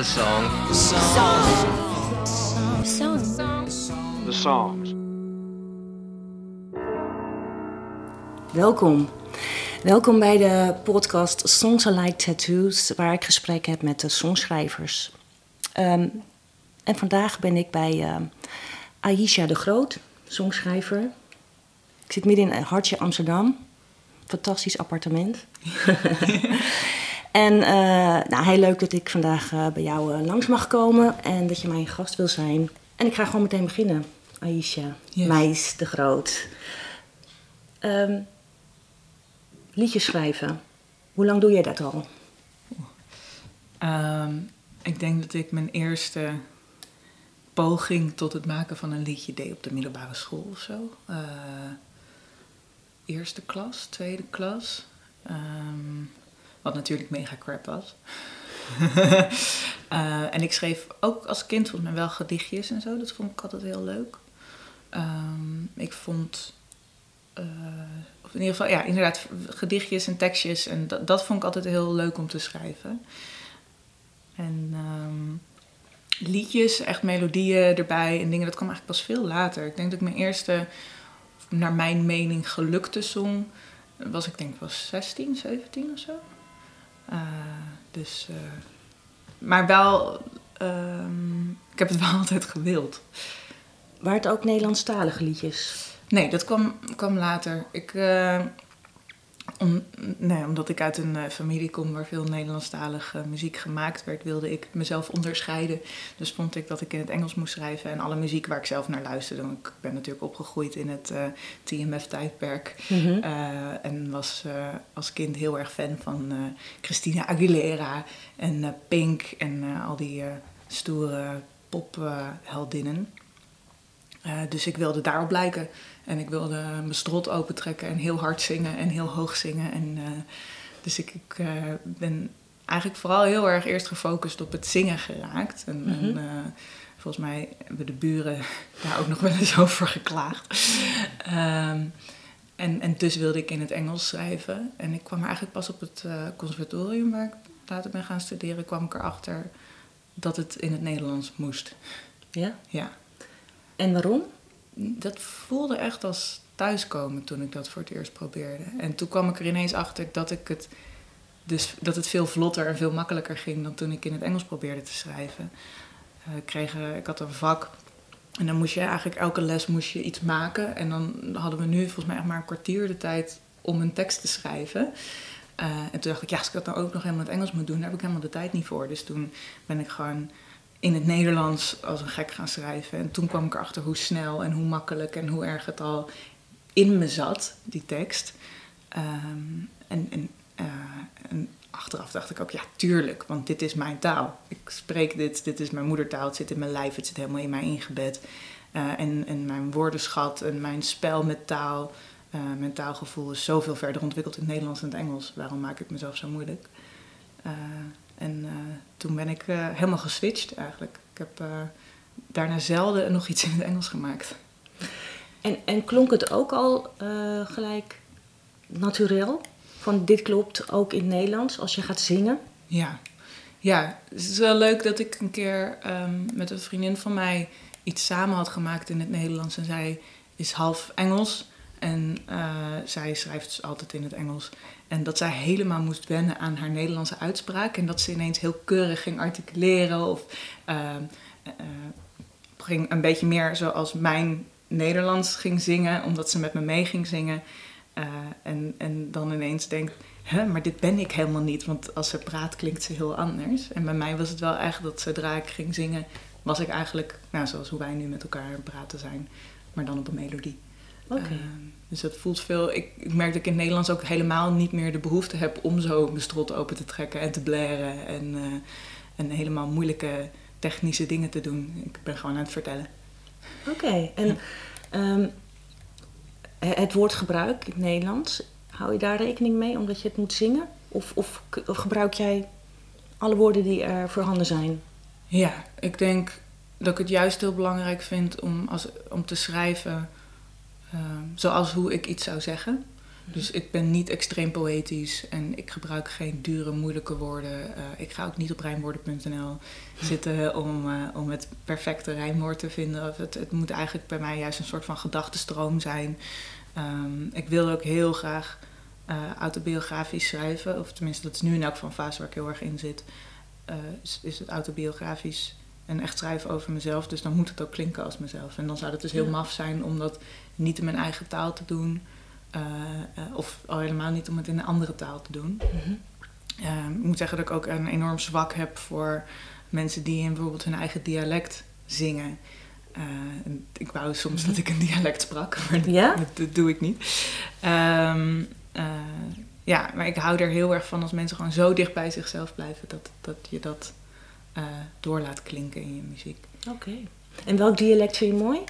The song. The songs. Welkom. Welkom bij de podcast Songs Are Like Tattoos, waar ik gesprek heb met de songschrijvers. Ehm, en vandaag ben ik bij ehm, Aisha de Groot, songschrijver. Ik zit midden in een hartje Amsterdam. Fantastisch appartement. en eh, nou, heel leuk dat ik vandaag eh, bij jou eh, langs mag komen en dat je mijn gast wil zijn. En ik ga gewoon meteen beginnen. Aisha, Yes. Meis de Groot. Ehm, liedjes schrijven. Hoe lang doe jij dat al? Ehm, ik denk dat ik mijn eerste poging tot het maken van een liedje deed op de middelbare school of zo. Eerste klas, tweede klas. Ehm, wat natuurlijk mega crap was. Eh, en ik schreef ook als kind volgens mij wel gedichtjes en zo. Dat vond ik altijd heel leuk. Ehm, ik vond, eh, of in ieder geval, ja, inderdaad, gedichtjes en tekstjes. En dat, dat vond ik altijd heel leuk om te schrijven. En ehm, liedjes, echt melodieën erbij en dingen, dat kwam eigenlijk pas veel later. Ik denk dat ik mijn eerste, naar mijn mening, gelukte song was ik denk was 16, 17 of zo. Eh, dus, eh, maar wel, ehm, ik heb het wel altijd gewild. Waren het ook Nederlandstalige liedjes? Nee, dat kwam, kwam later. Ik, eh, om, nee, omdat ik uit een eh, familie kom waar veel Nederlandstalige muziek gemaakt werd, wilde ik mezelf onderscheiden. Dus vond ik dat ik in het Engels moest schrijven en alle muziek waar ik zelf naar luisterde. Want ik ben natuurlijk opgegroeid in het eh, TMF-tijdperk. Eh, en was eh, als kind heel erg fan van eh, Christina Aguilera en eh, Pink en eh, al die eh, stoere popheldinnen. Eh, dus ik wilde daarop blijken. En ik wilde mijn strot opentrekken en heel hard zingen en heel hoog zingen. En, eh, dus ik, ik eh, ben eigenlijk vooral heel erg eerst gefocust op het zingen geraakt. En, en, eh, volgens mij hebben de buren daar ook nog wel eens over geklaagd. Ehm, en, en dus wilde ik in het Engels schrijven. En ik kwam eigenlijk pas op het conservatorium waar ik later ben gaan studeren, kwam ik erachter dat het in het Nederlands moest. Ja. Ja. En waarom? Dat voelde echt als thuiskomen toen ik dat voor het eerst probeerde. En toen kwam ik er ineens achter dat, ik het, dus, dat het veel vlotter en veel makkelijker ging dan toen ik in het Engels probeerde te schrijven. Eh, ik, kreeg, eh, ik had een vak en dan moest je eigenlijk elke les moest je iets maken. En dan hadden we nu volgens mij echt maar een kwartier de tijd om een tekst te schrijven. Eh, en toen dacht ik, ja, als ik dat dan ook nog helemaal in het Engels moet doen, daar heb ik helemaal de tijd niet voor. Dus toen ben ik gewoon in het Nederlands als een gek gaan schrijven. En toen kwam ik erachter hoe snel en hoe makkelijk en hoe erg het al in me zat, die tekst. Ehm, en, en, eh, en achteraf dacht ik ook, ja, tuurlijk, want dit is mijn taal. Ik spreek dit, dit is mijn moedertaal, het zit in mijn lijf, het zit helemaal in mij ingebed. Eh, en, en mijn woordenschat en mijn spel met taal, eh, mijn taalgevoel is zoveel verder ontwikkeld in het Nederlands en het Engels. Waarom maak ik mezelf zo moeilijk? En eh, toen ben ik eh, helemaal geswitcht eigenlijk. Ik heb eh, daarna zelden nog iets in het Engels gemaakt. En, en klonk het ook al gelijk naturel? Van dit klopt ook in het Nederlands als je gaat zingen? Ja, ja het is wel leuk dat ik een keer ehm, met een vriendin van mij iets samen had gemaakt in het Nederlands. En zij is half Engels en eh, zij schrijft dus altijd in het Engels. En dat zij helemaal moest wennen aan haar Nederlandse uitspraak. En dat ze ineens heel keurig ging articuleren of ehm, eh, ging een beetje meer zoals mijn Nederlands ging zingen, omdat ze met me mee ging zingen. Eh, en, en dan ineens denkt, hè, maar dit ben ik helemaal niet, want als ze praat klinkt ze heel anders. En bij mij was het wel echt dat zodra ik ging zingen, was ik eigenlijk, nou, zoals hoe wij nu met elkaar praten zijn, maar dan op een melodie. Oké. Eh, dus dat voelt veel. Ik, ik merk dat ik in het Nederlands ook helemaal niet meer de behoefte heb om zo mijn strot open te trekken en te blaren en, eh, en helemaal moeilijke technische dingen te doen. Ik ben gewoon aan het vertellen. Oké. En ehm, het woordgebruik in het Nederlands, hou je daar rekening mee omdat je het moet zingen? Of, of, of gebruik jij alle woorden die er voorhanden zijn? Ja, ik denk dat ik het juist heel belangrijk vind om, als, om te schrijven eh, zoals hoe ik iets zou zeggen. Dus ik ben niet extreem poëtisch en ik gebruik geen dure, moeilijke woorden. Eh, ik ga ook niet op rijmwoorden.nl zitten om, uh, om het perfecte rijmwoord te vinden. Het, het moet eigenlijk bij mij juist een soort van gedachtenstroom zijn. Um, ik wil ook heel graag uh, autobiografisch schrijven. Of tenminste, dat is nu in elk een fase waar ik heel erg in zit. is, is het autobiografisch en echt schrijven over mezelf. Dus dan moet het ook klinken als mezelf. En dan zou het dus heel maf zijn om dat niet in mijn eigen taal te doen. Uh, uh, of al helemaal niet om het in een andere taal te doen. Mm -hmm. uh, ik moet zeggen dat ik ook een enorm zwak heb voor mensen die in bijvoorbeeld hun eigen dialect zingen. ik wou soms dat ik een dialect sprak, maar ja? dat, dat, doe ik niet. Um, ja, maar ik hou er heel erg van als mensen gewoon zo dicht bij zichzelf blijven dat, dat je dat door laat klinken in je muziek. Oké. Okay. En welk dialect vind je mooi?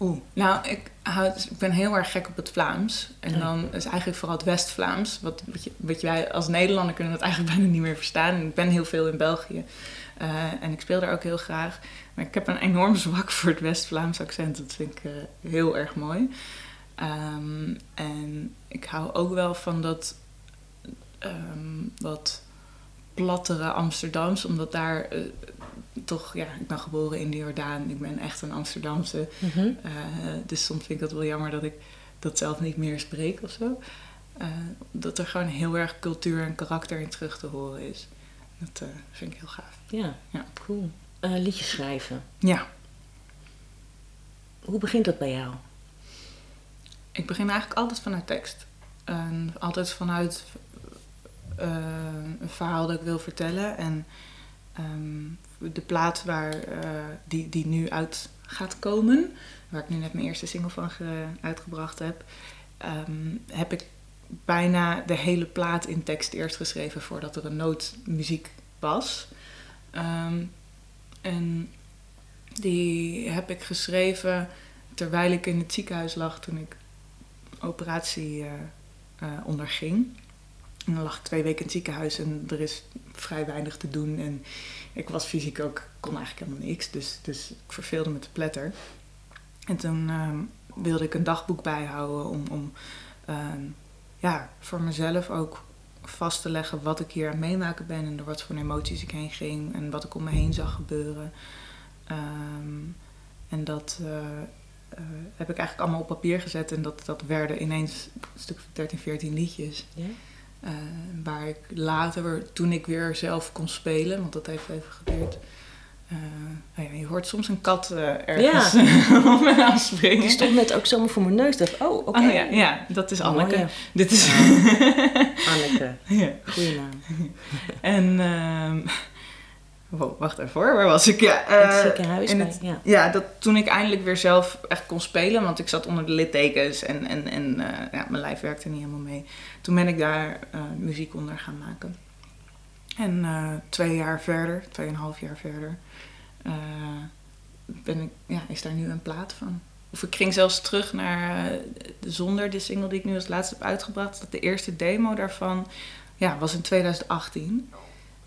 Oeh, nou, ik, houd, ik ben heel erg gek op het Vlaams. En dan is eigenlijk vooral het West-Vlaams. Wat, wat, je, wat wij als Nederlander kunnen dat eigenlijk bijna niet meer verstaan. En ik ben heel veel in België. Uh, en ik speel daar ook heel graag. Maar ik heb een enorm zwak voor het West-Vlaams accent. Dat vind ik uh, heel erg mooi. Um, en ik hou ook wel van dat um, wat plattere Amsterdams. Omdat daar uh, toch, ja, ik ben geboren in de Jordaan. Ik ben echt een Amsterdamse. Mm -hmm. uh, dus soms vind ik het wel jammer dat ik dat zelf niet meer spreek of zo. Uh, dat er gewoon heel erg cultuur en karakter in terug te horen is. Dat vind ik heel gaaf. Ja, ja. cool. liedjes schrijven. Ja. Hoe begint dat bij jou? Ik begin eigenlijk altijd vanuit tekst. En altijd vanuit uh, een verhaal dat ik wil vertellen. En um, de plaat waar, uh, die, die nu uit gaat komen, waar ik nu net mijn eerste single van ge, uitgebracht heb, um, heb ik bijna de hele plaat in tekst eerst geschreven voordat er een nootmuziek was. Um, en die heb ik geschreven terwijl ik in het ziekenhuis lag toen ik operatie uh, onderging. En lag ik twee weken in het ziekenhuis en er is vrij weinig te doen. En ik was fysiek ook, kon eigenlijk helemaal niks. Dus, dus ik verveelde me te pletter. En toen um, wilde ik een dagboek bijhouden om, om um, ja, voor mezelf ook vast te leggen wat ik hier aan meemaken ben. En door wat voor emoties ik heen ging en wat ik om me heen zag gebeuren. Um, en dat uh, uh, heb ik eigenlijk allemaal op papier gezet. En dat, dat werden ineens een stuk van 13, 14 liedjes. Ja? Uh, waar ik later, toen ik weer zelf kon spelen, want dat heeft even geduurd. Uh, nou je hoort soms een kat uh, ergens ja. op me aanspringen. Die stond net ook zomaar voor mijn neus. dacht, oh, oké. Okay. Oh, ja, ja, dat is Anneke. Oh, ja. Dit is... Anneke. ja. Goeie naam. en... Wow, wacht even hoor, waar was ik? Ja, uh, het ziekenhuis. in het, ja. ja, dat toen ik eindelijk weer zelf echt kon spelen, want ik zat onder de littekens en, en, en uh, ja, mijn lijf werkte niet helemaal mee. Toen ben ik daar uh, muziek onder gaan maken. En twee jaar verder, tweeënhalf jaar verder, ben ik, ja, is daar nu een plaat van. Of ik ging zelfs terug naar zonder de single die ik nu als laatste heb uitgebracht. Dat de eerste demo daarvan ja, was in 2018.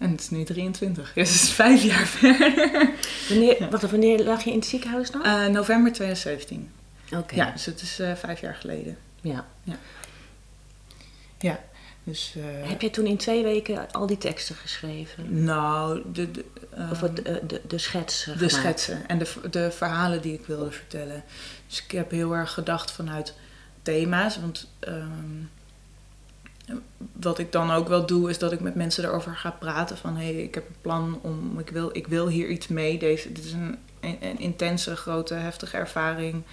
En het is nu 23, dus het is vijf jaar verder. Wanneer, ja. wacht, wanneer lag je in het ziekenhuis dan? Uh, november 2017. Oké. Okay. Ja, dus het is uh, vijf jaar geleden. Ja. Ja. Ja, dus... Uh, Heb je toen in twee weken al die teksten geschreven? Nou, de... de of het, de, de, de schetsen De gemaakt. schetsen en de, de verhalen die ik wilde vertellen. Dus ik heb heel erg gedacht vanuit thema's, want... Um, wat ik dan ook wel doe, is dat ik met mensen erover ga praten. Van hey, ik heb een plan om. Ik wil, ik wil hier iets mee. Deze, dit is een, een, intense, grote, heftige ervaring.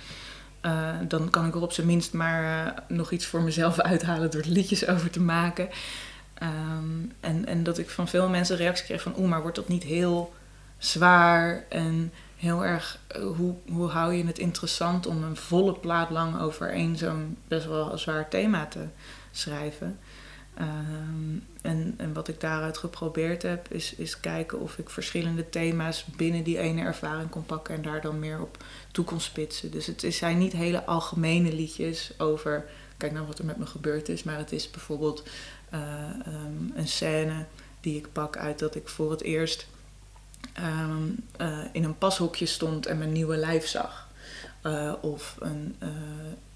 Uh, dan kan ik er op zijn minst maar uh, nog iets voor mezelf uithalen door er liedjes over te maken. Um, en, en dat ik van veel mensen reacties kreeg van oeh, maar wordt dat niet heel zwaar en heel erg, uh, hoe, hoe hou je het interessant om een volle plaat lang over één zo'n best wel zwaar thema te schrijven. Um, en, en wat ik daaruit geprobeerd heb, is, is kijken of ik verschillende thema's binnen die ene ervaring kon pakken en daar dan meer op toe kon spitsen. Dus het zijn niet hele algemene liedjes over, kijk nou wat er met me gebeurd is, maar het is bijvoorbeeld uh, um, een scène die ik pak uit dat ik voor het eerst um, uh, in een pashokje stond en mijn nieuwe lijf zag. Uh, of een,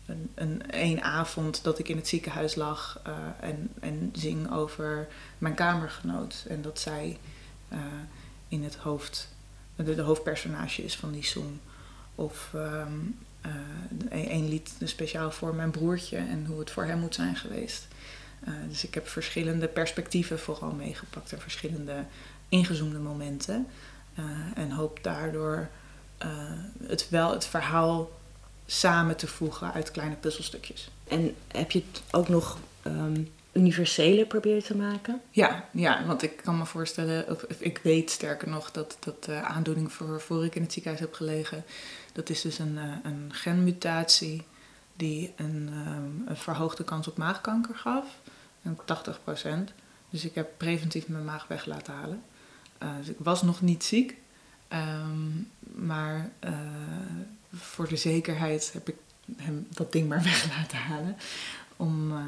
een, een één avond dat ik in het ziekenhuis lag uh, en, en zing over mijn kamergenoot. En dat zij uh, in het hoofd, de, de, hoofdpersonage is van die song. Of um, een lied speciaal voor mijn broertje en hoe het voor hem moet zijn geweest. dus ik heb verschillende perspectieven vooral meegepakt en verschillende ingezoomde momenten. en hoop daardoor het wel het verhaal samen te voegen uit kleine puzzelstukjes. En heb je het ook nog um, universeler proberen te maken? Ja, ja, want ik kan me voorstellen, of, ik weet sterker nog, dat, dat de aandoening voor, voor ik in het ziekenhuis heb gelegen, dat is dus een, uh, een genmutatie die een, um, een verhoogde kans op maagkanker gaf, een 80% Dus ik heb preventief mijn maag weg laten halen. Uh, dus ik was nog niet ziek, um, maar uh, voor de zekerheid heb ik hem dat ding maar weg laten halen. Om, uh,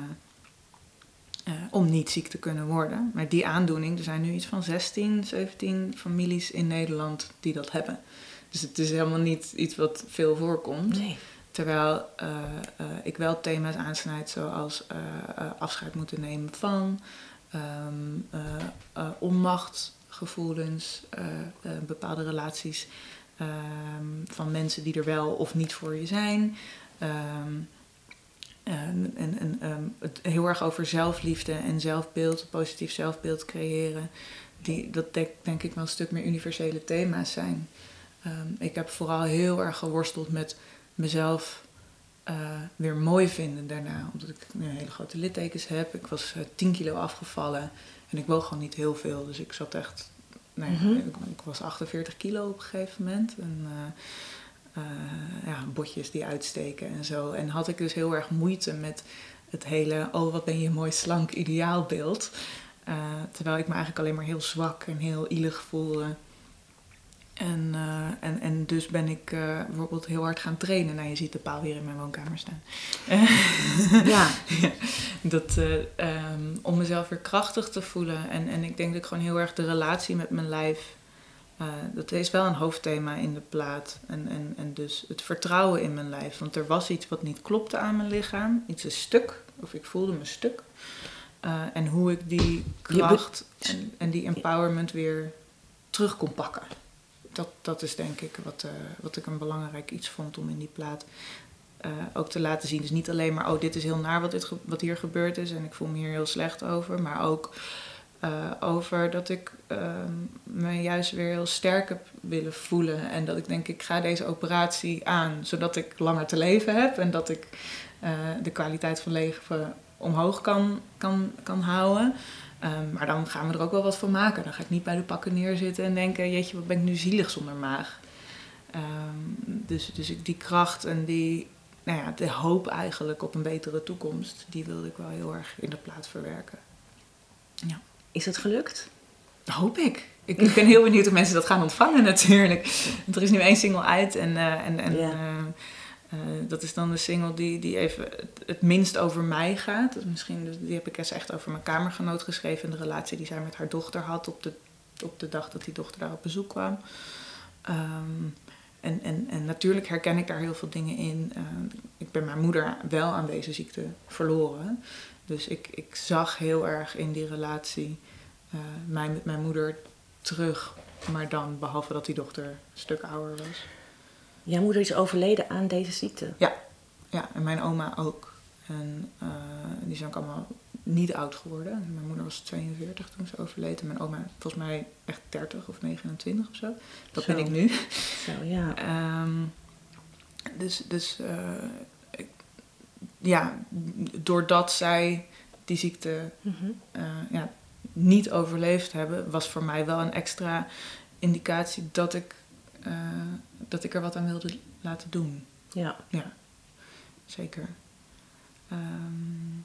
uh, om niet ziek te kunnen worden. Maar die aandoening, er zijn nu iets van 16, 17 families in Nederland die dat hebben. Dus het is helemaal niet iets wat veel voorkomt. Nee. Terwijl uh, ik wel thema's aansnijd zoals afscheid moeten nemen van, um, onmachtgevoelens, bepaalde relaties Um, van mensen die er wel of niet voor je zijn. Um, en, um, het heel erg over zelfliefde en zelfbeeld, positief zelfbeeld creëren. Die, dat denk, ik wel een stuk meer universele thema's zijn. ik heb vooral heel erg geworsteld met mezelf uh, weer mooi vinden daarna. Omdat ik een hele grote littekens heb. Ik was uh, 10 kilo afgevallen en ik woog gewoon niet heel veel. Dus ik zat echt nee, mm -hmm. ik, ik, was 48 kilo op een gegeven moment. En, uh, uh, ja, botjes die uitsteken en zo. En had ik dus heel erg moeite met het hele, oh wat ben je mooi slank ideaalbeeld. Uh, terwijl ik me eigenlijk alleen maar heel zwak en heel ielig voelde. En, uh, en, en dus ben ik uh, bijvoorbeeld heel hard gaan trainen. Nou, je ziet de paal weer in mijn woonkamer staan. ja. ja. Dat, uh, um, om mezelf weer krachtig te voelen. En, en ik denk dat ik gewoon heel erg de relatie met mijn lijf... dat is wel een hoofdthema in de plaat. En, en, en dus het vertrouwen in mijn lijf. Want er was iets wat niet klopte aan mijn lichaam. Iets een stuk. Of ik voelde me stuk. en hoe ik die kracht en, en die empowerment weer terug kon pakken dat, dat is denk ik wat, uh, wat ik een belangrijk iets vond om in die plaat uh, ook te laten zien. Dus niet alleen maar, oh, dit is heel naar wat, dit wat hier gebeurd is en ik voel me hier heel slecht over. Maar ook uh, over dat ik me juist weer heel sterk heb willen voelen. En dat ik denk, ik ga deze operatie aan, zodat ik langer te leven heb. En dat ik de kwaliteit van leven omhoog kan, kan, kan houden. Um, maar dan gaan we er ook wel wat van maken. Dan ga ik niet bij de pakken neerzitten en denken: jeetje, wat ben ik nu zielig zonder maag. Um, dus, dus ik, die kracht en die, nou ja, de hoop eigenlijk op een betere toekomst, die wilde ik wel heel erg in de plaat verwerken. Ja. Is het gelukt? Hoop ik. ik. Ik ben heel benieuwd of mensen dat gaan ontvangen natuurlijk. Want er is nu één single uit en, uh, en, en ja. uh, uh, dat is dan de single die, die even het, minst over mij gaat. Misschien, dus die heb ik eens echt over mijn kamergenoot geschreven. De relatie die zij met haar dochter had op de, op de dag dat die dochter daar op bezoek kwam. Um, en, en, en natuurlijk herken ik daar heel veel dingen in. Uh, ik ben mijn moeder wel aan deze ziekte verloren. Dus ik, ik zag heel erg in die relatie uh, mij met mijn moeder terug. Maar dan, behalve dat die dochter een stuk ouder was. Jouw moeder is overleden aan deze ziekte? Ja, ja en mijn oma ook. En uh, die zijn ook allemaal niet oud geworden. Mijn moeder was 42 toen ze overleed. En mijn oma volgens mij echt 30 of 29 of zo. Dat zo. ben ik nu. Zo, ja. Um, dus dus uh, ik, ja, doordat zij die ziekte mm -hmm. uh, ja, niet overleefd hebben... was voor mij wel een extra indicatie dat ik uh, dat ik er wat aan wilde laten doen. Ja. Ja, zeker. Um,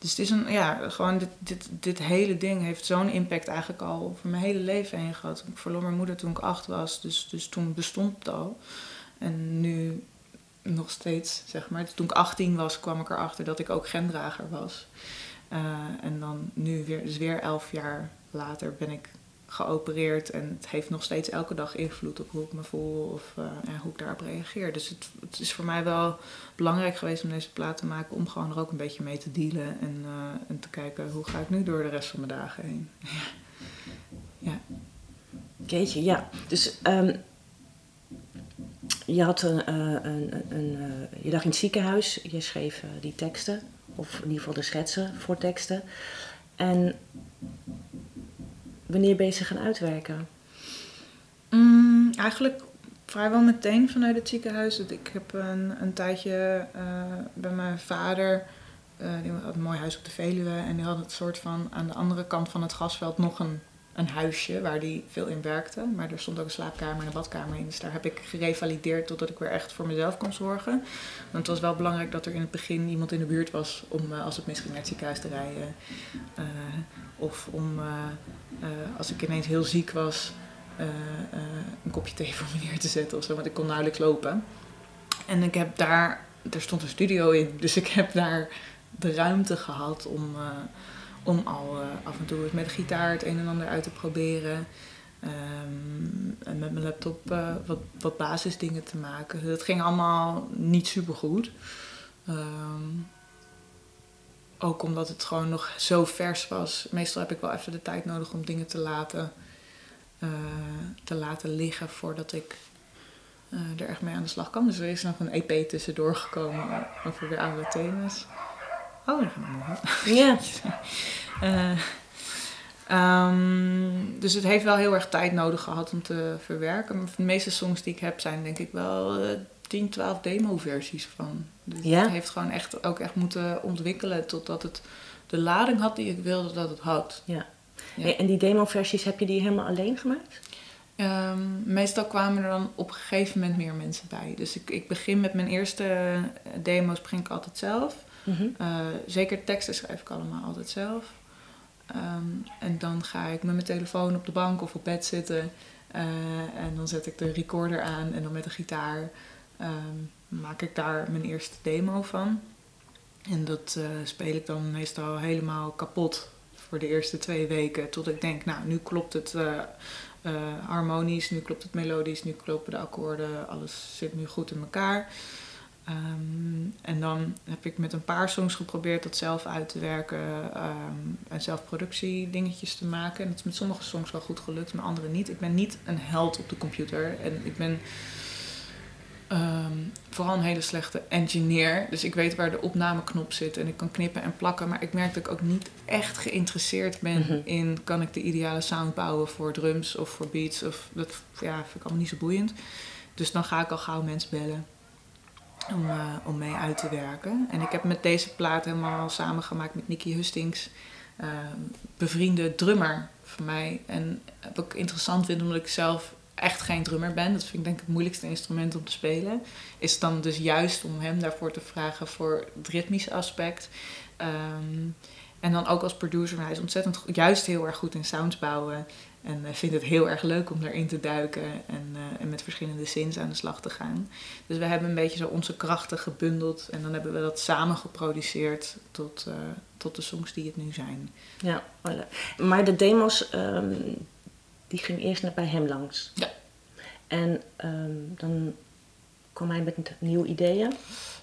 dus het is een, ja, gewoon dit, dit, dit hele ding heeft zo'n impact eigenlijk al over mijn hele leven heen gehad. Ik verloor mijn moeder toen ik acht was, dus, dus toen bestond het al. En nu nog steeds, zeg maar. Toen ik 18 was, kwam ik erachter dat ik ook gendrager was. Uh, en dan nu weer, dus weer elf jaar later ben ik geopereerd en het heeft nog steeds elke dag invloed op hoe ik me voel of uh, hoe ik daarop reageer. Dus het, het, is voor mij wel belangrijk geweest om deze plaat te maken om gewoon er ook een beetje mee te dealen en, uh, en te kijken hoe ga ik nu door de rest van mijn dagen heen. ja. Jeetje, ja. Dus um, je had een, een, een je lag in het ziekenhuis, je schreef die teksten, of in ieder geval de schetsen voor teksten. En wanneer ben je ze gaan uitwerken? Mm, eigenlijk vrijwel meteen vanuit het ziekenhuis. Ik heb een, een tijdje uh, bij mijn vader, uh, die had een mooi huis op de Veluwe. En die had het soort van aan de andere kant van het gasveld nog een, een huisje waar die veel in werkte. Maar er stond ook een slaapkamer en een badkamer in. Dus daar heb ik gerevalideerd totdat ik weer echt voor mezelf kon zorgen. Want het was wel belangrijk dat er in het begin iemand in de buurt was om uh, als het misging naar het ziekenhuis te rijden. of om als ik ineens heel ziek was, een kopje thee voor me neer te zetten of zo, want ik kon nauwelijks lopen. En ik heb daar, er stond een studio in, dus ik heb daar de ruimte gehad om, om al af en toe met de gitaar het een en ander uit te proberen. Um, en met mijn laptop wat, wat basisdingen te maken. Dat ging allemaal niet super goed. Um, ook omdat het gewoon nog zo vers was. Meestal heb ik wel even de tijd nodig om dingen te laten, uh, te laten liggen voordat ik er echt mee aan de slag kan. Dus er is nog een EP tussendoor gekomen over weer andere thema's. Oh, daar gaan we. Ja. uh, um, dus het heeft wel heel erg tijd nodig gehad om te verwerken. Maar de meeste songs die ik heb zijn denk ik wel 10, 12 demo-versies van. Dus ja? het heeft gewoon echt, ook echt moeten ontwikkelen totdat het de lading had die ik wilde dat het had. Ja. ja. En die demo-versies, heb je die helemaal alleen gemaakt? Um, meestal kwamen er dan op een gegeven moment meer mensen bij. Dus ik, ik begin met mijn eerste demo's begin ik altijd zelf. -hmm. uh, zeker teksten schrijf ik allemaal altijd zelf. Um, en dan ga ik met mijn telefoon op de bank of op bed zitten. Uh, en dan zet ik de recorder aan en dan met de gitaar um, maak ik daar mijn eerste demo van. En dat uh, speel ik dan meestal helemaal kapot voor de eerste twee weken. Tot ik denk, nou, nu klopt het uh, harmonisch, nu klopt het melodisch, nu kloppen de akkoorden, alles zit nu goed in elkaar. Um, en dan heb ik met een paar songs geprobeerd dat zelf uit te werken um, en zelf productie dingetjes te maken. En dat is met sommige songs wel goed gelukt, met andere niet. Ik ben niet een held op de computer en ik ben Um, vooral een hele slechte engineer. Dus ik weet waar de opnameknop zit en ik kan knippen en plakken. Maar ik merk dat ik ook niet echt geïnteresseerd ben mm-hmm. in... kan ik de ideale sound bouwen voor drums of voor beats. Of, dat ja, vind ik allemaal niet zo boeiend. Dus dan ga ik al gauw mensen bellen om, uh, om mee uit te werken. En ik heb met deze plaat helemaal samengemaakt met Nicky Hustings... Uh, bevriende drummer van mij. En wat ik interessant vind, omdat ik zelf echt geen drummer ben, dat vind ik denk ik het moeilijkste instrument om te spelen, is dan dus juist om hem daarvoor te vragen voor het ritmische aspect. Um, en dan ook als producer, hij is ontzettend juist heel erg goed in sounds bouwen. En uh, vindt het heel erg leuk om daarin te duiken en, uh, en met verschillende zins aan de slag te gaan. Dus we hebben een beetje zo onze krachten gebundeld en dan hebben we dat samen geproduceerd tot, uh, tot de songs die het nu zijn. Ja, maar de demos, um, die ging eerst naar bij hem langs. Ja. En um, dan kwam hij met nieuwe ideeën.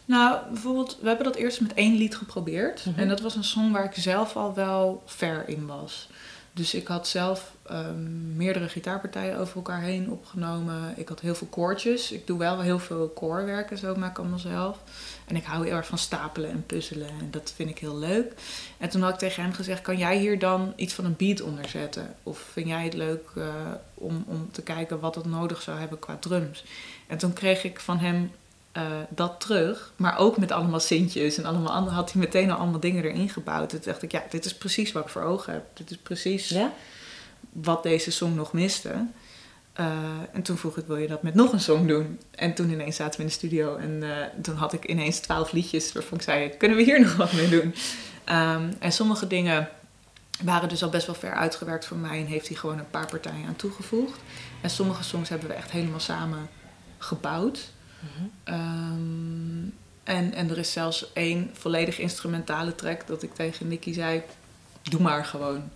Nou, bijvoorbeeld, we hebben dat eerst met één lied geprobeerd. Mm -hmm. En dat was een song waar ik zelf al wel ver in was. Dus ik had zelf um, meerdere gitaarpartijen over elkaar heen opgenomen. Ik had heel veel koortjes. Ik doe wel heel veel koorwerken, zo maak ik allemaal zelf. En ik hou heel erg van stapelen en puzzelen. En dat vind ik heel leuk. En toen had ik tegen hem gezegd: Kan jij hier dan iets van een beat onder zetten? Of vind jij het leuk uh, om, om te kijken wat het nodig zou hebben qua drums? En toen kreeg ik van hem uh, dat terug. Maar ook met allemaal sintjes en allemaal andere. Had hij meteen al allemaal dingen erin gebouwd. Toen dacht ik: Ja, dit is precies wat ik voor ogen heb. Dit is precies ja? Wat deze song nog miste. Uh, en toen vroeg ik, wil je dat met nog een song doen? En toen ineens zaten we in de studio en uh, toen had ik ineens twaalf liedjes waarvan ik zei, kunnen we hier nog wat mee doen? Um, en sommige dingen waren dus al best wel ver uitgewerkt voor mij en heeft hij gewoon een paar partijen aan toegevoegd. En sommige songs hebben we echt helemaal samen gebouwd. Mm-hmm. Um, en, en er is zelfs één volledig instrumentale track dat ik tegen Nicky zei, doe maar gewoon.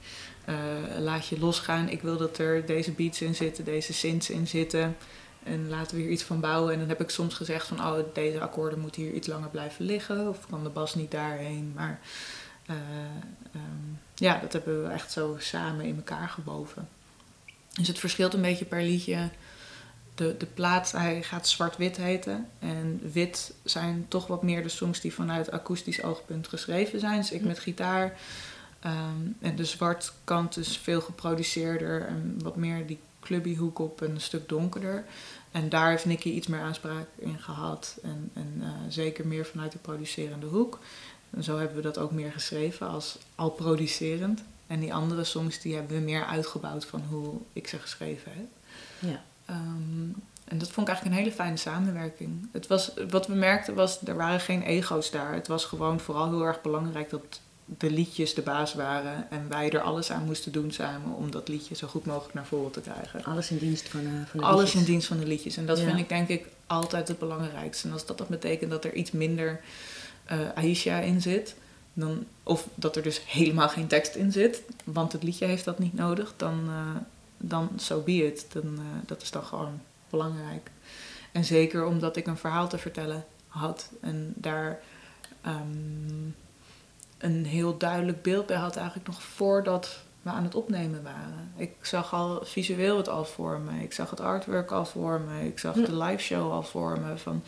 Eh, laat je losgaan. Ik wil dat er deze beats in zitten, deze synths in zitten. En laten we hier iets van bouwen. En dan heb ik soms gezegd van, oh, deze akkoorden moeten hier iets langer blijven liggen. Of kan de bas niet daarheen. Maar uh, um, ja, dat hebben we echt zo samen in elkaar geboven. Dus het verschilt een beetje per liedje. De, de plaat, hij gaat zwart-wit heten. En wit zijn toch wat meer de songs die vanuit akoestisch oogpunt geschreven zijn. Dus ik met gitaar. Um, en de zwart kant is veel geproduceerder en wat meer die clubby hoek op en een stuk donkerder. En daar heeft Nicky iets meer aanspraak in gehad. En, en uh, zeker meer vanuit de producerende hoek. En zo hebben we dat ook meer geschreven als al producerend. En die andere songs die hebben we meer uitgebouwd van hoe ik ze geschreven heb. Ja. Um, en dat vond ik eigenlijk een hele fijne samenwerking. Het was, wat we merkten was, er waren geen ego's daar. Het was gewoon vooral heel erg belangrijk dat de liedjes de baas waren. En wij er alles aan moesten doen samen om dat liedje zo goed mogelijk naar voren te krijgen. Alles in dienst van, uh, van de Alles liedjes. in dienst van de liedjes. En dat vind ik denk ik altijd het belangrijkste. En als dat, dat betekent dat er iets minder uh, Aisha in zit... Dan, of dat er dus helemaal geen tekst in zit, want het liedje heeft dat niet nodig, dan, uh, dan so be it. Dan, uh, dat is dan gewoon belangrijk. En zeker omdat ik een verhaal te vertellen had en daar um, een heel duidelijk beeld bij had, eigenlijk nog voordat we aan het opnemen waren. Ik zag al visueel het al voor me, ik zag het artwork al voor me, ik zag de live show al voor me. Van,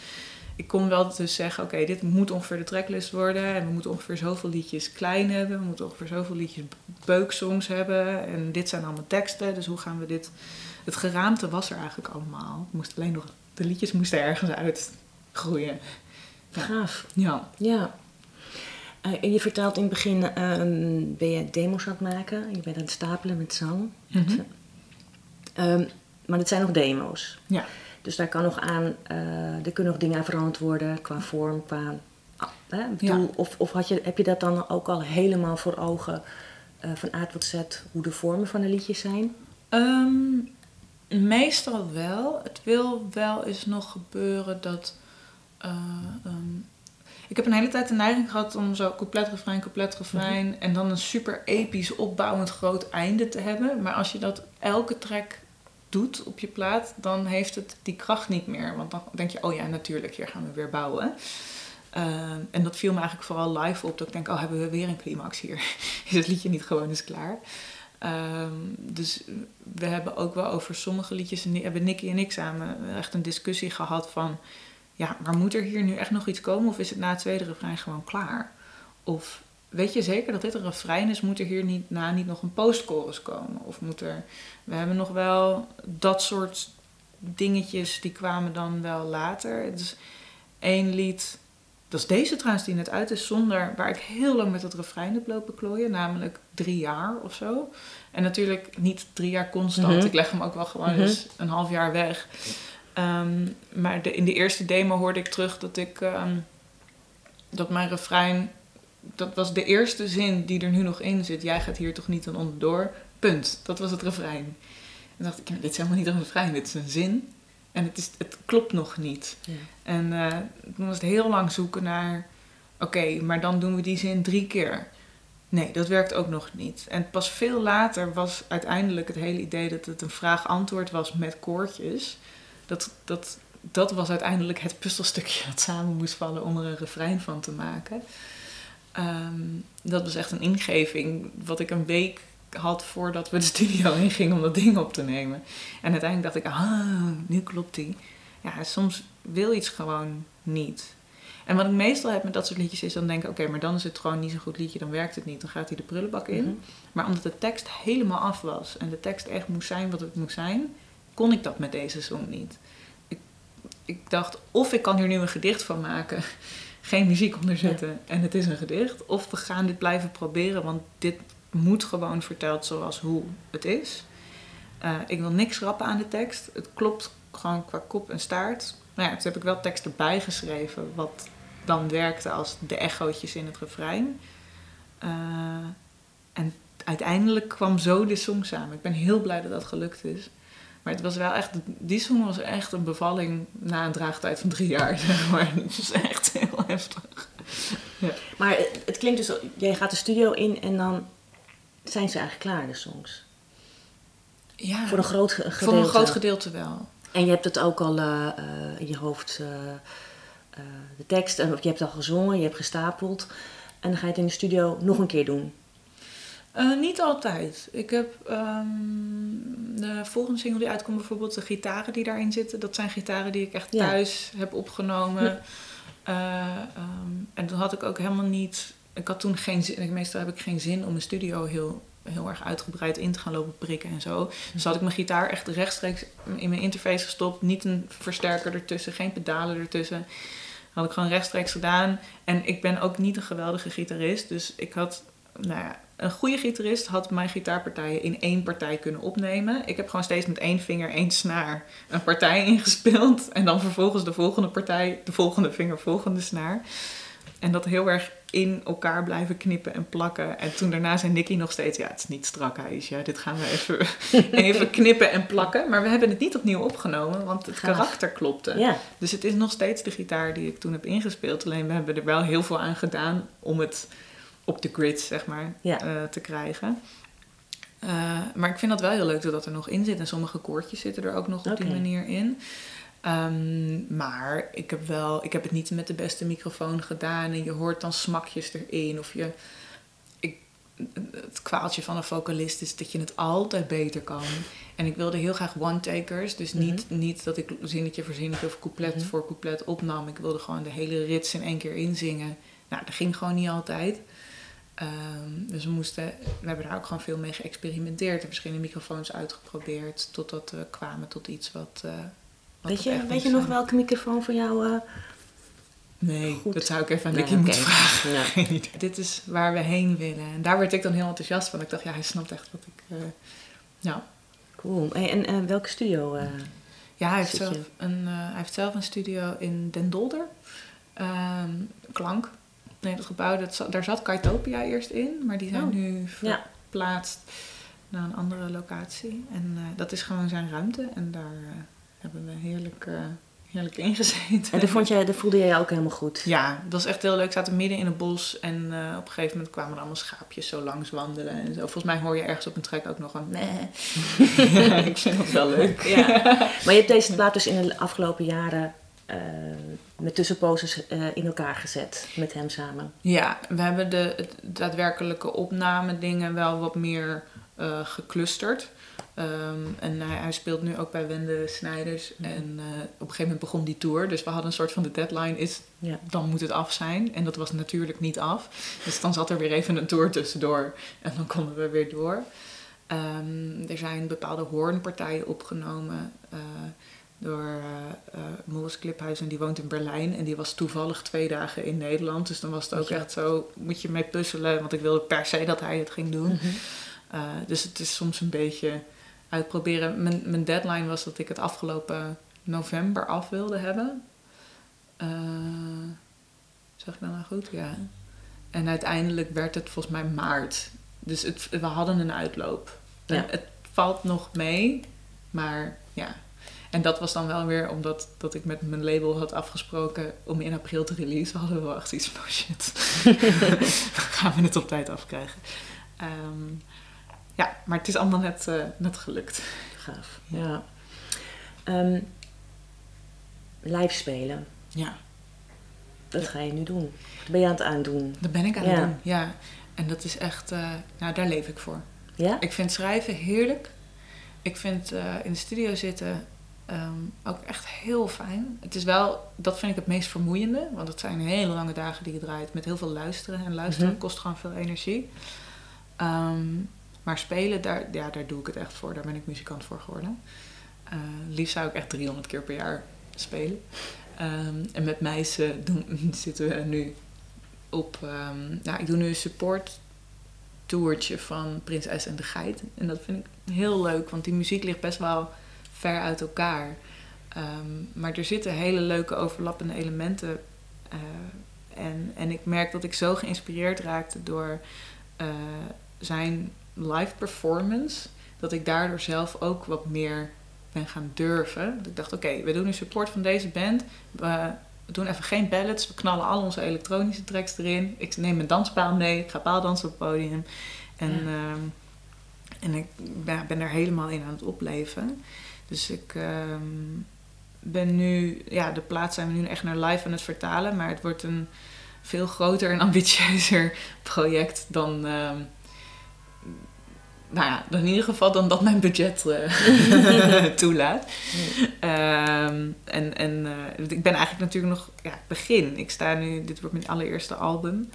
ik kon wel dus zeggen, oké, okay, dit moet ongeveer de tracklist worden. En we moeten ongeveer zoveel liedjes klein hebben. We moeten ongeveer zoveel liedjes beuksongs hebben. En dit zijn allemaal teksten. Dus hoe gaan we dit... Het geraamte was er eigenlijk allemaal. Moest alleen nog... De liedjes moesten ergens uit groeien. Ja. Gaaf. Ja. Ja. Uh, je vertelt in het begin, uh, ben je demo's aan het maken. Je bent aan het stapelen met zang. Mhm. um, maar het zijn nog demo's. Ja. Dus daar kan nog aan, uh, er kunnen nog dingen aan veranderd worden qua vorm, qua doel. Ja. Of, of had je, heb je dat dan ook al helemaal voor ogen uh, van A tot Z hoe de vormen van de liedjes zijn? Um, meestal wel. Het wil wel eens nog gebeuren dat. Um, ik heb een hele tijd de neiging gehad om zo couplet, refrein, couplet, refrein. Mm -hmm. En dan een super episch, opbouwend groot einde te hebben. Maar als je dat elke track doet op je plaat, dan heeft het die kracht niet meer. Want dan denk je, oh ja, natuurlijk, hier gaan we weer bouwen. Uh, en dat viel me eigenlijk vooral live op. Dat ik denk, oh, hebben we weer een climax hier? Is het liedje niet gewoon eens klaar? Um, dus we hebben ook wel over sommige liedjes, hebben Nicky en ik samen echt een discussie gehad van, ja, maar moet er hier nu echt nog iets komen? Of is het na het tweede refrein gewoon klaar? Of weet je zeker dat dit een refrein is? Moet er hier niet, na niet nog een postchorus komen? Of moet er... We hebben nog wel dat soort dingetjes, die kwamen dan wel later. Het is één lied... Dat is deze trouwens die net uit is, zonder... Waar ik heel lang met het refrein heb lopen klooien. Namelijk drie jaar of zo. En natuurlijk niet drie jaar constant. Mm -hmm. Ik leg hem ook wel gewoon mm -hmm. eens een half jaar weg. Um, maar de, in de eerste demo hoorde ik terug dat ik... Um, dat mijn refrein dat was de eerste zin die er nu nog in zit. Jij gaat hier toch niet aan onderdoor. Punt. Dat was het refrein. En dacht ik, dit is helemaal niet een refrein, dit is een zin. En het, is, het klopt nog niet. Ja. En uh, toen was het heel lang zoeken naar... Oké, okay, maar dan doen we die zin drie keer. Nee, dat werkt ook nog niet. En pas veel later was uiteindelijk het hele idee dat het een vraag-antwoord was met koortjes. Dat, dat, dat was uiteindelijk het puzzelstukje dat samen moest vallen om er een refrein van te maken. Um, dat was echt een ingeving wat ik een week had voordat we de studio ingingen om dat ding op te nemen. En uiteindelijk dacht ik, ah, nu klopt die. Ja, soms wil iets gewoon niet. En wat ik meestal heb met dat soort liedjes is dan denk ik, oké, okay, maar dan is het gewoon niet zo'n goed liedje, dan werkt het niet, dan gaat hij de prullenbak in. Mm-hmm. Maar omdat de tekst helemaal af was en de tekst echt moest zijn wat het moest zijn, kon ik dat met deze song niet. Ik, ik dacht, of ik kan hier nu een gedicht van maken geen muziek onder zetten ja. en het is een gedicht. Of we gaan dit blijven proberen, want dit moet gewoon verteld zoals hoe het is. Uh, ik wil niks rappen aan de tekst. Het klopt gewoon qua kop en staart. Nou ja, toen heb ik wel tekst erbij geschreven, wat dan werkte als de echootjes in het refrein. Uh, en uiteindelijk kwam zo de song samen. Ik ben heel blij dat dat gelukt is. Maar het was wel echt, die song was echt een bevalling na een draagtijd van drie jaar, zeg maar. Het is echt heel heftig. Ja. Maar het klinkt dus, jij gaat de studio in en dan zijn ze eigenlijk klaar, de songs? Ja, Voor een groot ge- gedeelte. voor een groot gedeelte wel. En je hebt het ook al eh, eh, in je hoofd, eh, de tekst, en je hebt al gezongen, je hebt gestapeld. En dan ga je het in de studio nog een keer doen. Eh, niet altijd. Ik heb ehm, de volgende single die uitkomt, bijvoorbeeld de gitaren die daarin zitten. Dat zijn gitaren die ik echt Ja. thuis heb opgenomen. Eh, ehm, en toen had ik ook helemaal niet. Ik had toen geen zin. Meestal heb ik geen zin om een studio heel, heel erg uitgebreid in te gaan lopen prikken en zo. Dus had ik mijn gitaar echt rechtstreeks in mijn interface gestopt. Niet een versterker ertussen, geen pedalen ertussen. Had ik gewoon rechtstreeks gedaan. En ik ben ook niet een geweldige gitarist. Dus ik had, nou ja, een goede gitarist had mijn gitaarpartijen in één partij kunnen opnemen. Ik heb gewoon steeds met één vinger, één snaar een partij ingespeeld. En dan vervolgens de volgende partij, de volgende vinger, volgende snaar. En dat heel erg in elkaar blijven knippen en plakken. En toen daarna zei Nicky nog steeds, ja, het is niet strak, Aisha. Dit gaan we even, even knippen en plakken. Maar we hebben het niet opnieuw opgenomen, want het Gaaf. karakter klopte. Ja, Dus het is nog steeds de gitaar die ik toen heb ingespeeld. Alleen we hebben er wel heel veel aan gedaan om het op de grid, zeg maar, Ja. eh, te krijgen. Eh, maar ik vind dat wel heel leuk dat dat er nog in zit. En sommige koortjes zitten er ook nog op die manier in. Ehm, maar ik heb, wel, ik heb het niet met de beste microfoon gedaan. En je hoort dan smakjes erin. Of je, ik, het kwaaltje van een vocalist is dat je het altijd beter kan. En ik wilde heel graag one-takers. Dus niet, niet dat ik zinnetje voor zinnetje of couplet Mhm. voor couplet opnam. Ik wilde gewoon de hele rits in één keer inzingen. Nou, dat ging gewoon niet altijd. Ehm, dus we moesten, we hebben daar ook gewoon veel mee geëxperimenteerd. En verschillende microfoons uitgeprobeerd. Totdat we kwamen tot iets wat... eh, wat weet je, weet je nog welke microfoon van jou... eh, Nee, Goed. dat zou ik even aan Nee, Nicky moeten vragen. Ja. Dit is waar we heen willen. En daar werd ik dan heel enthousiast van. Ik dacht, ja, hij snapt echt wat ik... eh, ja. Cool. En, en eh, welke studio? eh? ja, hij heeft, zelf je? een, eh, hij heeft zelf een studio in Den Dolder. Ehm, Klank. Nee, dat gebouw, dat daar zat Kaitopia eerst in. Maar die zijn Oh, nu ja. verplaatst naar een andere locatie. En eh, dat is gewoon zijn ruimte. En daar eh, hebben we heerlijk, eh, heerlijk in gezeten. En daar, vond jij, daar voelde jij je ook helemaal goed. Ja, dat was echt heel leuk. We zaten midden in het bos en op een gegeven moment kwamen er allemaal schaapjes zo langs wandelen en zo. Volgens mij hoor je ergens op een trek ook nog een ja, ik vind dat wel leuk. Ja. Maar je hebt deze plaat dus in de afgelopen jaren eh, met tussenposes eh, in elkaar gezet met hem samen. Ja, we hebben de het daadwerkelijke opname dingen wel wat meer eh geclusterd. Ehm, en hij, hij speelt nu ook bij Wende Snijders. En op een gegeven moment begon die tour. Dus we hadden een soort van de deadline is, Ja. dan moet het af zijn. En dat was natuurlijk niet af. Dus dan zat er weer even een tour tussendoor. En dan konden we weer door. Ehm, er zijn bepaalde hoornpartijen opgenomen door uh, Moelis Kliphuis. En die woont in Berlijn. En die was toevallig twee dagen in Nederland. Dus dan was het ook Ja. echt zo, moet je mee puzzelen. Want ik wilde per se dat hij het ging doen. Mhm. Uh, dus het is soms een beetje uitproberen. Mijn, mijn deadline was dat ik het afgelopen november af wilde hebben. Uh, zeg ik dat nou goed? Ja. En uiteindelijk werd het volgens mij maart. Dus het, we hadden een uitloop. Ja. Het valt nog mee, maar ja. En dat was dan wel weer omdat dat ik met mijn label had afgesproken om in april te releasen. Hadden we wel echt iets van, oh shit, gaan we het op tijd afkrijgen. Um, ja, maar het is allemaal net, uh, net gelukt. Gaaf, ja. Um, live spelen. Ja. Dat ga je nu doen. Dat ben je aan het aandoen. Dat ben ik aan het ja. doen, ja. En dat is echt, uh, nou daar leef ik voor. Ja? Ik vind schrijven heerlijk. Ik vind uh, in de studio zitten um, ook echt heel fijn. Het is wel, dat vind ik het meest vermoeiende. Want het zijn hele lange dagen die je draait met heel veel luisteren. En luisteren mm -hmm. kost gewoon veel energie. Um, maar spelen, daar, ja, daar doe ik het echt voor. Daar ben ik muzikant voor geworden. Uh, liefst zou ik echt 300 keer per jaar spelen. Um, en met meisjes doen, zitten we nu op... Nou, ik doe nu een support toertje van Prinses en de Geit. En dat vind ik heel leuk, want die muziek ligt best wel ver uit elkaar. Um, maar er zitten hele leuke overlappende elementen. Uh, en, en ik merk dat ik zo geïnspireerd raakte door uh, zijn live performance, dat ik daardoor zelf ook wat meer ben gaan durven. Dat ik dacht, oké, okay, we doen een support van deze band. We doen even geen ballads. We knallen al onze elektronische tracks erin. Ik neem mijn danspaal mee. Ik ga paaldansen op het podium. En, Ja. ehm, en ik ben, ben er helemaal in aan het opleven. Dus ik ehm, ben nu, ja, de plaat zijn we nu echt naar live aan het vertalen, maar het wordt een veel groter en ambitieuzer project dan. ehm, nou ja, in ieder geval dan dat mijn budget eh, toelaat. Ehm, en en eh, ik ben eigenlijk natuurlijk nog ja, begin. Ik sta nu, dit wordt mijn allereerste album.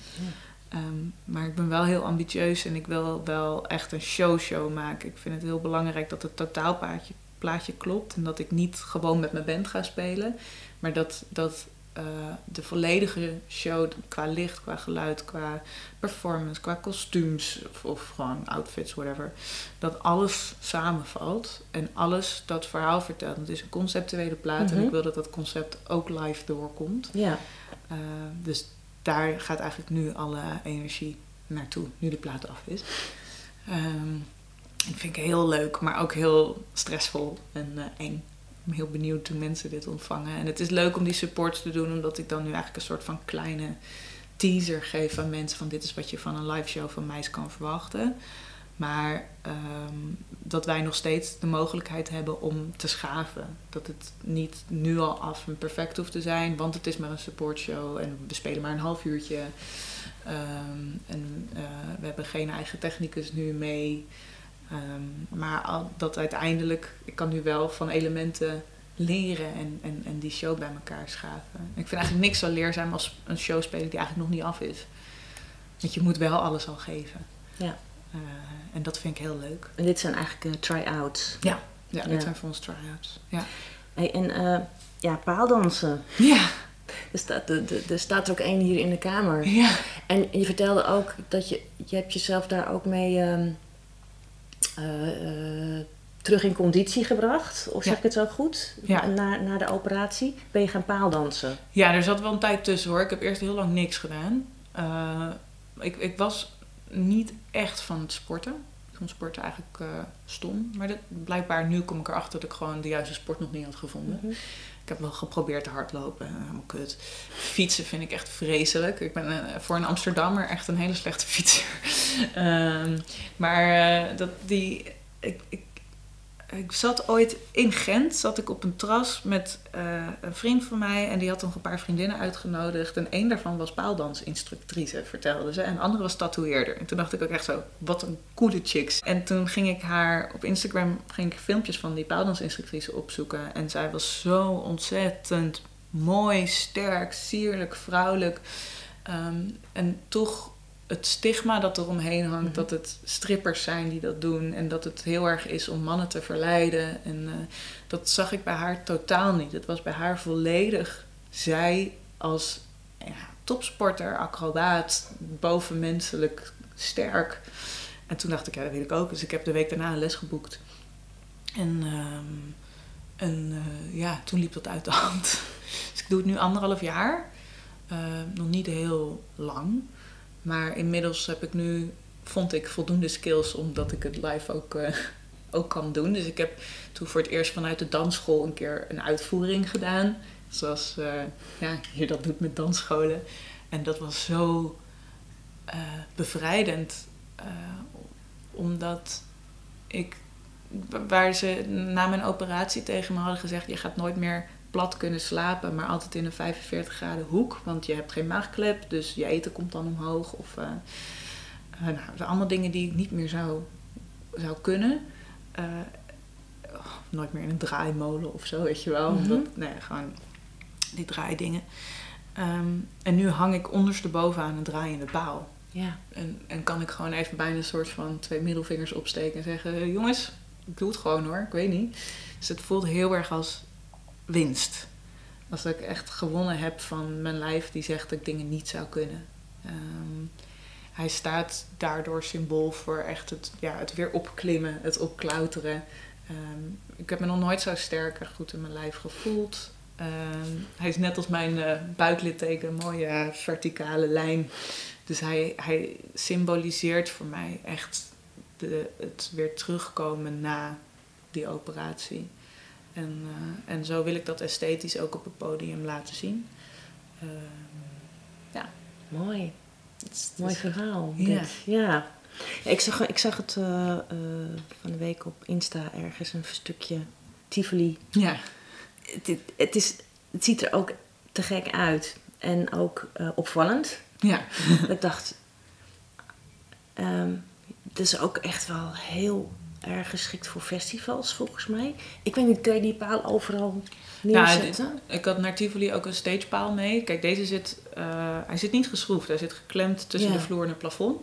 Maar ik ben wel heel ambitieus en ik wil wel echt een show-show maken. Ik vind het heel belangrijk dat het totaalplaatje plaatje klopt. En dat ik niet gewoon met mijn band ga spelen. Maar dat, dat eh, de volledige show qua licht, qua geluid, qua performance, qua kostuums of, of gewoon outfits, whatever. Dat alles samenvalt en alles dat verhaal vertelt. Het is een conceptuele plaat en Mhm. ik wil dat dat concept ook live doorkomt. Ja, Uh, dus daar gaat eigenlijk nu alle energie naartoe, nu de plaat af is. Ehm, dat vind ik heel leuk, maar ook heel stressvol en eh, eng. Ik ben heel benieuwd hoe mensen dit ontvangen. En het is leuk om die supports te doen, omdat ik dan nu eigenlijk een soort van kleine teaser geef aan mensen van dit is wat je van een live show van mij kan verwachten. Maar ehm, dat wij nog steeds de mogelijkheid hebben om te schaven. Dat het niet nu al af en perfect hoeft te zijn, want het is maar een supportshow en we spelen maar een half uurtje. Ehm, en eh, we hebben geen eigen technicus nu mee. Ehm, maar al- dat uiteindelijk, ik kan nu wel van elementen leren en, en, en die show bij elkaar schaven. Ik vind eigenlijk niks zo leerzaam als een show spelen die eigenlijk nog niet af is. Want je moet wel alles al geven. Ja. Eh, en dat vind ik heel leuk. en dit zijn eigenlijk eh, try-outs. Ja, dit Ja. zijn voor ons try-outs. Ja. Hey, en eh, ja, paaldansen. Ja. Er staat, er, er- staat er ook één hier in de kamer. ja. En je vertelde ook dat je, je hebt jezelf daar ook mee eh, terug in conditie gebracht. Of zeg Ja. ik het zo goed? Ja. Na, na de operatie ben je gaan paaldansen. Ja, er zat wel een tijd tussen hoor. Ik heb eerst heel lang niks gedaan. Eh, ik, ik was niet echt van het sporten. Ik vond sporten eigenlijk eh, stom. Maar dat, blijkbaar nu kom ik erachter dat ik gewoon de juiste sport nog niet had gevonden. Mhm. Ik heb wel geprobeerd te hardlopen. eh, Helemaal kut. Fietsen vind ik echt vreselijk. Ik ben eh, voor een Amsterdammer echt een hele slechte fietser. Ehm, maar eh, dat, die, ik, ik, ik zat ooit in Gent, zat ik op een terras met eh, een vriend van mij. En die had nog een paar vriendinnen uitgenodigd. En één daarvan was paaldansinstructrice, vertelde ze. En de andere was tatoeëerder. En toen dacht ik ook echt zo, wat een coole chicks. En toen ging ik haar op Instagram ging ik filmpjes van die paaldansinstructrice opzoeken. En zij was zo ontzettend mooi, sterk, sierlijk, vrouwelijk. Ehm, en toch het stigma dat er omheen hangt, Mhm. dat het strippers zijn die dat doen en dat het heel erg is om mannen te verleiden. En eh, dat zag ik bij haar totaal niet. Het was bij haar volledig zij als ja, topsporter, acrobaat, bovenmenselijk sterk. En toen dacht ik, ja, dat wil ik ook. Dus ik heb de week daarna een les geboekt. En, ehm, en eh, ja, toen liep dat uit de hand. Dus ik doe het nu anderhalf jaar. Eh, nog niet heel lang. Maar inmiddels heb ik nu, vond ik, voldoende skills omdat ik het live ook, eh, ook kan doen. Dus ik heb toen voor het eerst vanuit de dansschool een keer een uitvoering gedaan. Zoals eh, ja, je dat doet met dansscholen. En dat was zo eh, bevrijdend. omdat ik, waar ze na mijn operatie tegen me hadden gezegd: je gaat nooit meer plat kunnen slapen, maar altijd in een 45 graden hoek. Want je hebt geen maagklep, dus je eten komt dan omhoog. Of, eh, nou, dat zijn allemaal dingen die ik niet meer zou, zou kunnen. Eh, oh, nooit meer in een draaimolen of zo, weet je wel. Mhm. Omdat, nee, gewoon die draaidingen. Ehm, en nu hang ik ondersteboven aan een draaiende paal. Ja. En, en kan ik gewoon even bijna een soort van twee middelvingers opsteken en zeggen: "Eh, Jongens, ik doe het gewoon hoor, ik weet niet. Dus het voelt heel erg als winst. Als ik echt gewonnen heb van mijn lijf die zegt dat ik dingen niet zou kunnen. Ehm, hij staat daardoor symbool voor echt het, ja, het weer opklimmen, het opklauteren. Ehm, ik heb me nog nooit zo sterk en goed in mijn lijf gevoeld. Ehm, hij is net als mijn eh, buiklitteken, een mooie eh, verticale lijn. Dus hij, hij symboliseert voor mij echt de, het weer terugkomen na die operatie. En, eh, en zo wil ik dat esthetisch ook op het podium laten zien. Ehm, Mooi. het is- het Mooi is- verhaal. Ja. Dit. ja. Ja, ik, zag, ik zag het eh, eh, van de week op Insta ergens een stukje Tivoli. Ja. Het, het, het is, het ziet er ook te gek uit en ook eh, opvallend. Ja. ik dacht, ehm het is ook echt wel heel erg geschikt voor festivals volgens mij. Ik weet niet, kun je die paal overal Nou, neerzetten? dit- ik had naar Tivoli ook een stagepaal mee. Kijk, deze zit, eh, hij zit niet geschroefd. Hij zit geklemd tussen Ja. de vloer en het plafond.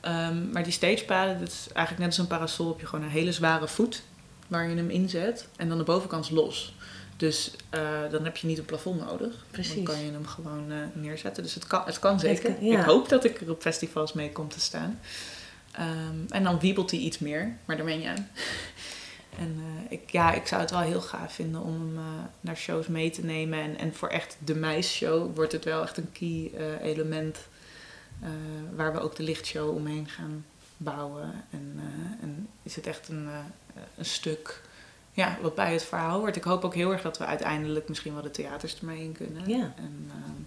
Ehm, maar die stagepalen, dat is eigenlijk net als een parasol. Heb je gewoon een hele zware voet waar je hem inzet. En dan de bovenkant is los. Dus eh, dan heb je niet een plafond nodig. Precies. Dan kan je hem gewoon eh, neerzetten. Dus het kan, het kan zeker. ja. Ik hoop dat ik er op festivals mee kom te staan. Ehm, en dan wiebelt hij iets meer, maar daar ben je aan. En eh, ik, ja, ik zou het wel heel gaaf vinden om hem eh, naar shows mee te nemen. En, en voor echt de meisshow wordt het wel echt een key eh, element. waar we ook de lichtshow omheen gaan bouwen. En, en is het echt een, een stuk ja, wat bij het verhaal hoort. Ik hoop ook heel erg dat we uiteindelijk misschien wel de theaters ermee in kunnen. Ja. En, ehm,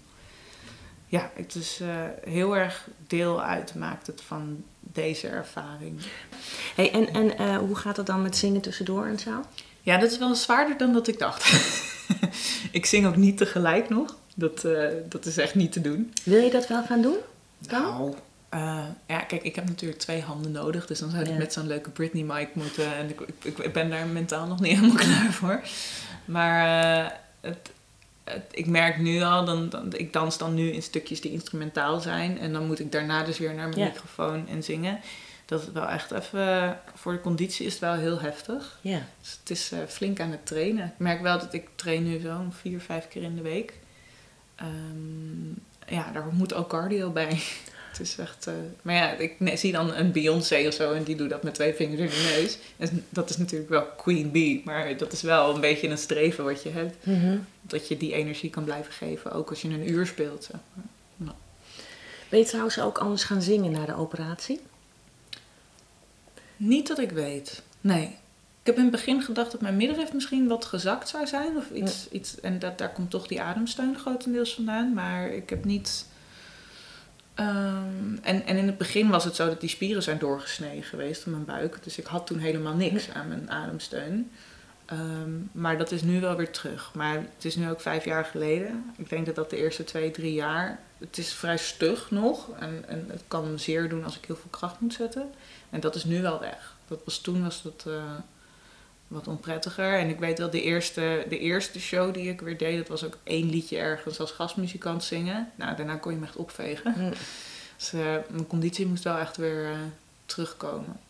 ja, het is eh, heel erg deel uitmaakt het van deze ervaring. Hey, en en eh, hoe gaat het dan met zingen tussendoor en zo? Ja, dat is wel zwaarder dan dat ik dacht. ik zing ook niet tegelijk nog. Dat, eh, dat is echt niet te doen. Wil je dat wel gaan doen? Dan? Nou, ja, kijk, ik heb natuurlijk twee handen nodig. Dus dan zou ik Ja. met zo'n leuke Britney mic moeten. En ik, ik, ik ben daar mentaal nog niet helemaal klaar voor. Maar het- ik merk nu al, dan, dan, ik dans dan nu in stukjes die instrumentaal zijn. En dan moet ik daarna dus weer naar mijn Ja. microfoon en zingen. Dat is wel echt even, voor de conditie is het wel heel heftig. Ja. Dus het is eh, flink aan het trainen. Ik merk wel dat ik train nu zo'n vier, vijf keer in de week. Ehm, ja, daar moet ook cardio bij. Het is echt... eh, maar ja, ik zie dan een Beyoncé of zo en die doet dat met twee vingers in de neus. En dat is natuurlijk wel Queen Bee, maar dat is wel een beetje een streven wat je hebt. Mhm. Dat je die energie kan blijven geven, ook als je een uur speelt. Zeg maar. Ben je trouwens ook anders gaan zingen na de operatie? Niet dat ik weet. Nee. Ik heb in het begin gedacht dat mijn middenrif misschien wat gezakt zou zijn. Of iets, iets, en dat, daar komt toch die ademsteun grotendeels vandaan. Maar ik heb niet... ehm, en, en in het begin was het zo dat die spieren zijn doorgesneden geweest van mijn buik. Dus ik had toen helemaal niks aan mijn ademsteun. Ehm, maar dat is nu wel weer terug. Maar het is nu ook vijf jaar geleden. Ik denk dat dat de eerste twee, drie jaar... Het is vrij stug nog. En, en het kan zeer doen als ik heel veel kracht moet zetten. En dat is nu wel weg. Dat was toen was dat eh, wat onprettiger. En ik weet wel, de eerste, de eerste show die ik weer deed, dat was ook één liedje ergens als gastmuzikant zingen. Nou, daarna kon je me echt opvegen. Mm. Dus eh, mijn conditie moest wel echt weer eh, terugkomen.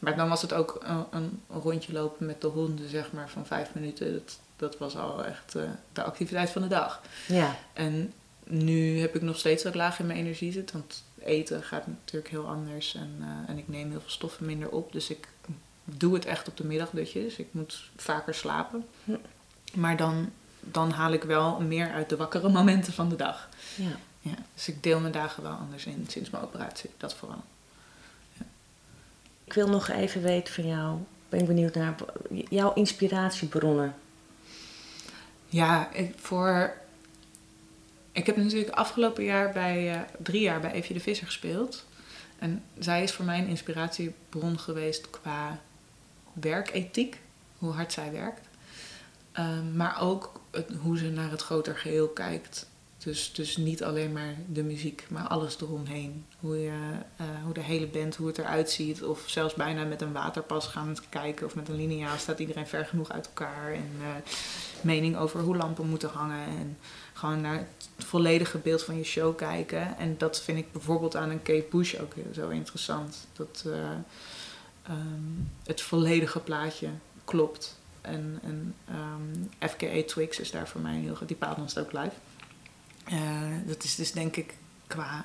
Maar dan was het ook een, een rondje lopen met de honden, zeg maar, van vijf minuten. Dat, dat was al echt eh, de activiteit van de dag. Ja. En nu heb ik nog steeds ik laag in mijn energie zit. Want eten gaat natuurlijk heel anders. En, en ik neem heel veel stoffen minder op. Dus ik doe het echt op de middagdutjes. Ik moet vaker slapen. Hm. Maar dan, dan haal ik wel meer uit de wakkere momenten van de dag. ja. Ja, dus ik deel mijn dagen wel anders in sinds mijn operatie. Dat vooral. Ik wil nog even weten van jou, ben ik benieuwd naar jouw inspiratiebronnen. Ja, ik, voor... Ik heb natuurlijk afgelopen jaar bij... eh, drie jaar bij Evie de Visser gespeeld. En zij is voor mij een inspiratiebron geweest qua werkethiek. Hoe hard zij werkt. Ehm, maar ook het, hoe ze naar het groter geheel kijkt. Dus, dus niet alleen maar de muziek, maar alles eromheen. Hoe, je, eh, hoe de hele band, hoe het eruit ziet. Of zelfs bijna met een waterpas gaan kijken. Of met een lineaal staat iedereen ver genoeg uit elkaar. En eh, mening over hoe lampen moeten hangen. En gewoon naar het volledige beeld van je show kijken. En dat vind ik bijvoorbeeld aan een Kate Bush ook zo interessant. Dat eh, ehm, het volledige plaatje klopt. En, en ehm, FKA Twix is daar voor mij heel goed. Die paalt ons ook live. Eh, dat is dus denk ik qua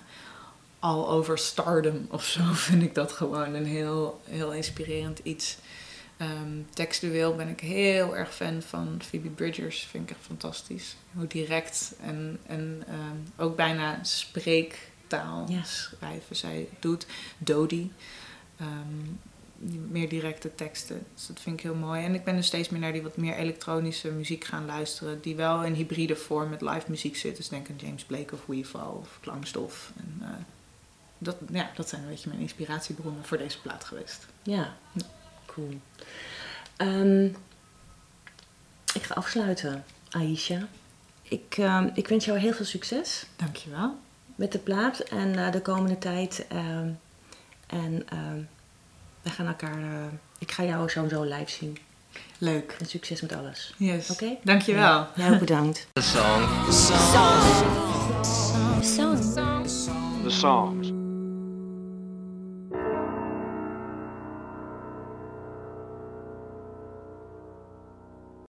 all over stardom of zo vind ik dat gewoon een heel, heel inspirerend iets. Ehm, textueel ben ik heel erg fan van Phoebe Bridgers. Vind ik echt fantastisch. Hoe direct en, en ook bijna spreektaal Ja. schrijven zij doet. Dodie. Die meer directe teksten. Dus dat vind ik heel mooi. En ik ben dus steeds meer naar die wat meer elektronische muziek gaan luisteren. Die wel in hybride vorm met live muziek zit. Dus denk aan James Blake of Weefall of Klangstof. En, eh, dat, ja, dat zijn een beetje mijn inspiratiebronnen voor deze plaat geweest. Ja, cool. Ehm, ik ga afsluiten, Aisha. Ik, ehm, ik wens jou heel veel succes Dankjewel. met de plaat en eh, de komende tijd. ehm, en we gaan elkaar. eh, ik ga jou sowieso live zien. Leuk. En succes met alles. Yes. Oké? Dankjewel. Jij ook bedankt. The song. Song. The songs.